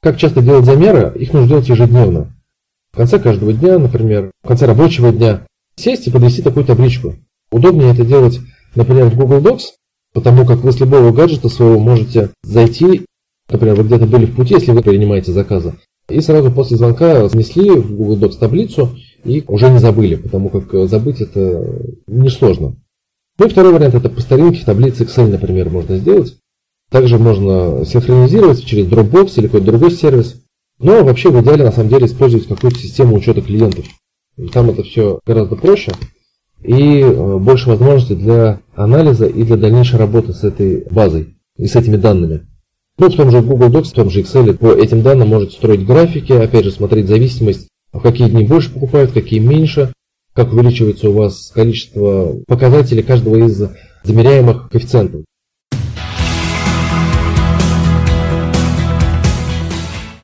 Как часто делать замеры? Их нужно делать ежедневно. В конце каждого дня, например, в конце рабочего дня, сесть и подвести такую табличку. Удобнее это делать, например, в Google Docs, потому как вы с любого гаджета своего можете зайти, например, вы где-то были в пути, если вы принимаете заказы, и сразу после звонка внесли в Google Docs таблицу и уже не забыли, потому как забыть это несложно. Ну и второй вариант это по старинке в таблице Excel, например, можно сделать. Также можно синхронизировать через Dropbox или какой-то другой сервис. Но вообще в идеале на самом деле использовать какую-то систему учета клиентов. Там это все гораздо проще и э, больше возможностей для анализа и для дальнейшей работы с этой базой и с этими данными. Ну, в том же Google Docs, в том же Excel по этим данным можете строить графики, опять же смотреть зависимость, в какие дни больше покупают, какие меньше, как увеличивается у вас количество показателей каждого из замеряемых коэффициентов.